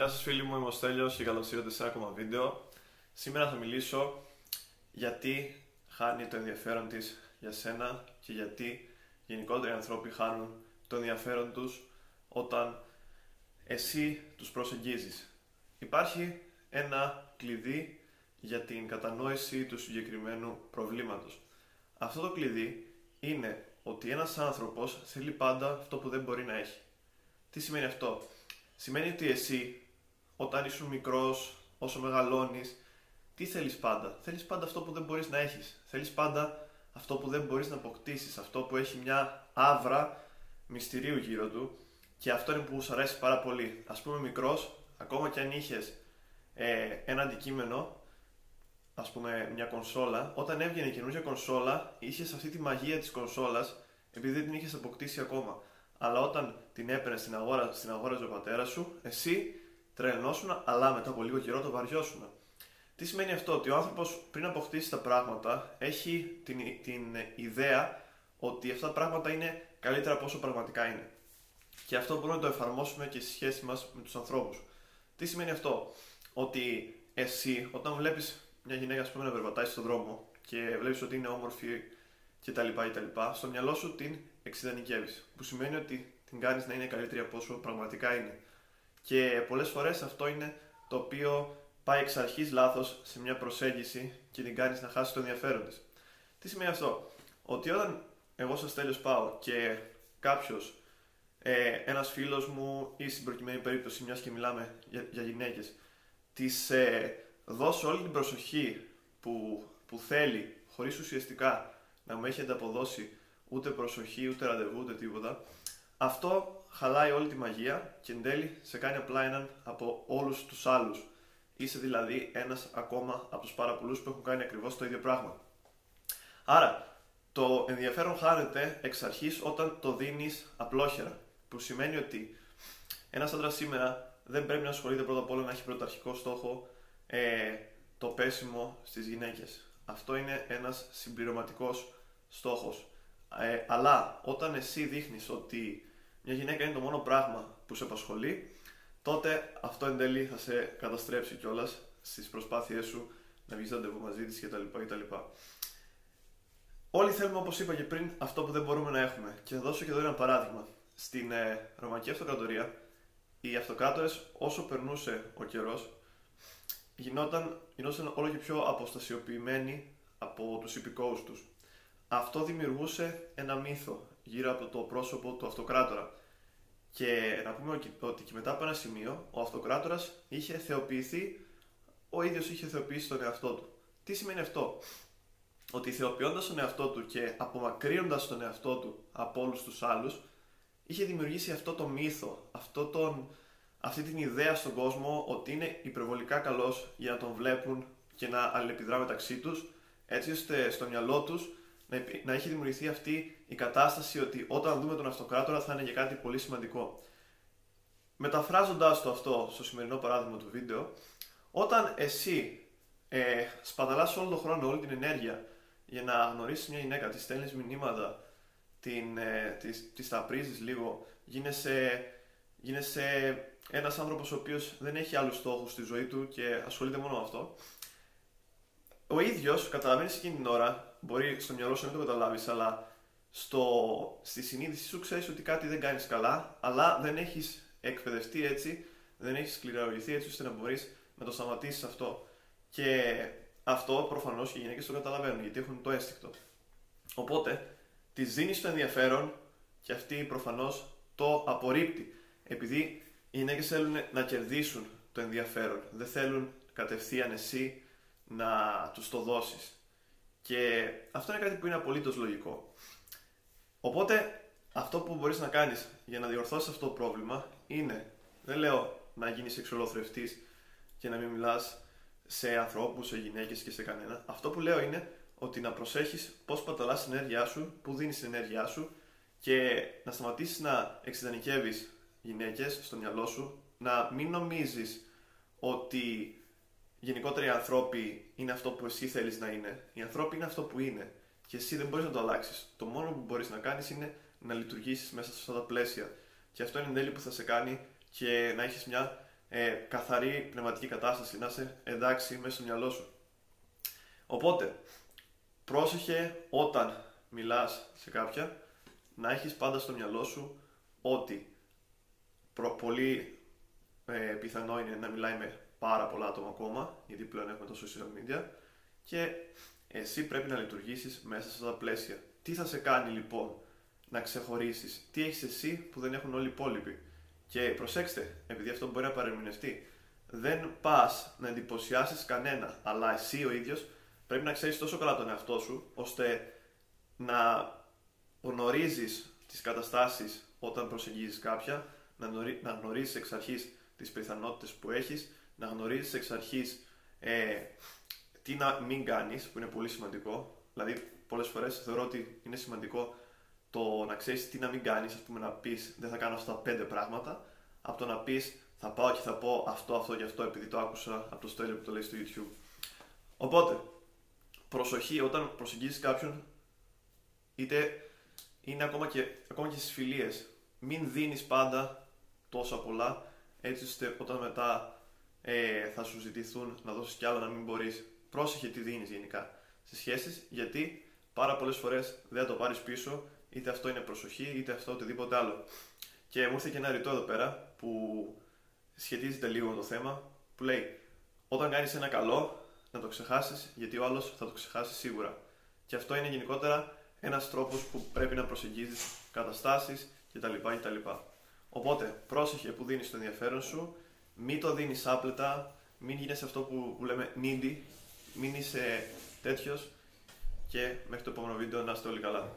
Γεια σας φίλοι μου, είμαι ο Στέλιος και καλώς ήρθατε σε ένα ακόμα βίντεο. Σήμερα θα μιλήσω γιατί χάνει το ενδιαφέρον της για σένα και γιατί γενικότερα οι άνθρωποι χάνουν το ενδιαφέρον τους όταν εσύ τους προσεγγίζεις. Υπάρχει ένα κλειδί για την κατανόηση του συγκεκριμένου προβλήματος. Αυτό το κλειδί είναι ότι ένας άνθρωπος θέλει πάντα αυτό που δεν μπορεί να έχει. Τι σημαίνει αυτό; Σημαίνει ότι εσύ όταν ήσουν μικρός, όσο μεγαλώνεις, τι θέλεις πάντα; Θέλεις πάντα αυτό που δεν μπορείς να έχεις. Θέλεις πάντα αυτό που δεν μπορείς να αποκτήσεις, αυτό που έχει μια άβρα μυστηρίου γύρω του και αυτό είναι που σου αρέσει πάρα πολύ. Ας πούμε μικρός, ακόμα και αν είχες ε, ένα αντικείμενο, ας πούμε μια κονσόλα, όταν έβγαινε η καινούργια κονσόλα, είχες αυτή τη μαγεία της κονσόλας επειδή δεν την είχες αποκτήσει ακόμα. Αλλά όταν την έπαιρνες στην αγορά, στην αγορά ο πατέρας σου, εσύ τρελνώσουν, αλλά μετά από λίγο καιρό το βαριώσουν. Τι σημαίνει αυτό, ότι ο άνθρωπος πριν αποκτήσει τα πράγματα έχει την, την ιδέα ότι αυτά τα πράγματα είναι καλύτερα από όσο πραγματικά είναι. Και αυτό μπορούμε να το εφαρμόσουμε και στη σχέση μας με τους ανθρώπους. Τι σημαίνει αυτό, ότι εσύ όταν βλέπεις μια γυναίκα πούμε, να περπατάει στον δρόμο και βλέπεις ότι είναι όμορφη κτλ. Στο μυαλό σου την εξειδανικεύει. Που σημαίνει ότι την κάνεις να είναι καλύτερη από όσο πραγματικά είναι. Και πολλές φορές αυτό είναι το οποίο πάει εξ αρχής λάθος σε μια προσέγγιση και την κάνεις να χάσεις το ενδιαφέρον της. Τι σημαίνει αυτό, Ότι όταν εγώ σας τέλειος πάω και κάποιος, ε, ένας φίλος μου ή στην προκειμένη περίπτωση, μιας και μιλάμε για, για γυναίκες, της ε, δώσω όλη την προσοχή που, που θέλει, χωρίς ουσιαστικά να μου έχει ανταποδώσει ούτε προσοχή, ούτε ραντεβού, ούτε τίποτα, αυτό χαλάει όλη τη μαγεία και εν τέλει σε κάνει απλά έναν από όλους τους άλλους. Είσαι δηλαδή ένας ακόμα από τους πάρα πολλούς που έχουν κάνει ακριβώς το ίδιο πράγμα. Άρα, το ενδιαφέρον χάνεται εξ αρχής όταν το δίνεις απλόχερα. Που σημαίνει ότι ένας άντρας σήμερα δεν πρέπει να ασχολείται πρώτα απ' όλα να έχει πρωταρχικό στόχο ε, το πέσιμο στις γυναίκες. Αυτό είναι ένας συμπληρωματικός στόχος. Ε, αλλά όταν εσύ δείχνεις ότι μια γυναίκα είναι το μόνο πράγμα που σε απασχολεί, τότε αυτό εν τέλει θα σε καταστρέψει κιόλας στις προσπάθειές σου να βγεις ραντεβού μαζί της κτλ. Όλοι θέλουμε, όπως είπα και πριν, αυτό που δεν μπορούμε να έχουμε. Και θα δώσω και εδώ ένα παράδειγμα. Στην ε, Ρωμαϊκή Αυτοκρατορία, οι αυτοκράτορες, όσο περνούσε ο καιρός, γινόταν, γινόταν όλο και πιο αποστασιοποιημένοι από τους υπηκόους τους. Αυτό δημιουργούσε ένα μύθο γύρω από το πρόσωπο του αυτοκράτορα. Και να πούμε ότι και μετά από ένα σημείο ο αυτοκράτορας είχε θεοποιηθεί, ο ίδιος είχε θεοποιήσει τον εαυτό του. Τι σημαίνει αυτό, Ότι θεοποιώντας τον εαυτό του και απομακρύνοντας τον εαυτό του από όλους τους άλλους, είχε δημιουργήσει αυτό το μύθο, αυτό τον, αυτή την ιδέα στον κόσμο ότι είναι υπερβολικά καλός για να τον βλέπουν και να αλληλεπιδρά μεταξύ τους, έτσι ώστε στο μυαλό τους να, να έχει δημιουργηθεί αυτή η κατάσταση ότι όταν δούμε τον αυτοκράτορα θα είναι για κάτι πολύ σημαντικό. Μεταφράζοντάς το αυτό στο σημερινό παράδειγμα του βίντεο, όταν εσύ ε, σπαταλάς όλο τον χρόνο, όλη την ενέργεια για να γνωρίσεις μια γυναίκα, τη στέλνεις μηνύματα, την, ε, της, της λίγο, γίνεσαι, γίνεσαι ένας άνθρωπος ο οποίος δεν έχει άλλους στόχους στη ζωή του και ασχολείται μόνο με αυτό, ο ίδιος καταλαβαίνεις εκείνη την ώρα, μπορεί στο μυαλό σου να το καταλάβεις, αλλά στο, στη συνείδησή σου ξέρεις ότι κάτι δεν κάνεις καλά, αλλά δεν έχεις εκπαιδευτεί έτσι, δεν έχεις σκληραγωγηθεί έτσι ώστε να μπορείς να το σταματήσεις αυτό. Και αυτό προφανώς και οι γυναίκες το καταλαβαίνουν γιατί έχουν το αίσθηκτο. Οπότε τη δίνεις το ενδιαφέρον και αυτή προφανώς το απορρίπτει. Επειδή οι γυναίκες θέλουν να κερδίσουν το ενδιαφέρον, δεν θέλουν κατευθείαν εσύ να τους το δώσεις. Και αυτό είναι κάτι που είναι απολύτως λογικό. Οπότε αυτό που μπορείς να κάνεις για να διορθώσεις αυτό το πρόβλημα είναι, δεν λέω να γίνεις εξολοθρευτής και να μην μιλάς σε ανθρώπους, σε γυναίκες και σε κανένα. Αυτό που λέω είναι ότι να προσέχεις πώς παταλάς την ενέργειά σου, που δίνεις την ενέργειά σου και να σταματήσεις να εξειδανικεύεις γυναίκες στο μυαλό σου, να μην νομίζεις ότι γενικότερα οι ανθρώποι είναι αυτό που εσύ θέλεις να είναι. Οι ανθρώποι είναι αυτό που είναι. Και εσύ δεν μπορείς να το αλλάξεις. Το μόνο που μπορείς να κάνεις είναι να λειτουργήσεις μέσα σε αυτά τα πλαίσια. Και αυτό είναι εν τέλει που θα σε κάνει και να έχεις μια ε, καθαρή πνευματική κατάσταση, να είσαι εντάξει μέσα στο μυαλό σου. Οπότε, πρόσεχε όταν μιλάς σε κάποια, να έχεις πάντα στο μυαλό σου ότι πολύ ε, πιθανό είναι να μιλάει με πάρα πολλά άτομα ακόμα, γιατί πλέον έχουμε το social media, και εσύ πρέπει να λειτουργήσεις μέσα σε αυτά τα πλαίσια. Τι θα σε κάνει λοιπόν να ξεχωρίσεις, τι έχεις εσύ που δεν έχουν όλοι οι υπόλοιποι; Και προσέξτε, επειδή αυτό μπορεί να παρεμεινευτεί, δεν πας να εντυπωσιάσεις κανένα, αλλά εσύ ο ίδιος πρέπει να ξέρεις τόσο καλά τον εαυτό σου, ώστε να γνωρίζεις τις καταστάσεις όταν προσεγγίζεις κάποια, να γνωρίζεις εξ αρχής τις πιθανότητες που έχεις, να γνωρίζεις εξ αρχής ε, τι να μην κάνεις, που είναι πολύ σημαντικό. Δηλαδή, πολλές φορές θεωρώ ότι είναι σημαντικό το να ξέρεις τι να μην κάνεις, ας πούμε να πεις δεν θα κάνω αυτά τα πέντε πράγματα, από το να πεις θα πάω και θα πω αυτό, αυτό και αυτό επειδή το άκουσα από το στέλιο που το λέει στο YouTube. Οπότε, προσοχή όταν προσεγγίζεις κάποιον, είτε είναι ακόμα και, ακόμα και στις φιλίες, μην δίνεις πάντα τόσα πολλά, έτσι ώστε όταν μετά ε, θα σου ζητηθούν να δώσεις κι άλλα να μην μπορείς. Πρόσεχε τι δίνεις γενικά σε σχέσεις, γιατί πάρα πολλές φορές δεν θα το πάρεις πίσω, είτε αυτό είναι προσοχή, είτε αυτό οτιδήποτε άλλο. Και μου ήρθε και ένα ρητό εδώ πέρα που σχετίζεται λίγο με το θέμα, που λέει όταν κάνεις ένα καλό να το ξεχάσεις γιατί ο άλλος θα το ξεχάσει σίγουρα. Και αυτό είναι γενικότερα ένας τρόπος που πρέπει να προσεγγίζεις καταστάσεις κτλ. κτλ. Οπότε πρόσεχε που δίνεις το ενδιαφέρον σου, μην το δίνεις άπλετα, μην γίνεσαι αυτό που, που λέμε needy, μην είσαι τέτοιος και μέχρι το επόμενο βίντεο να είστε όλοι καλά.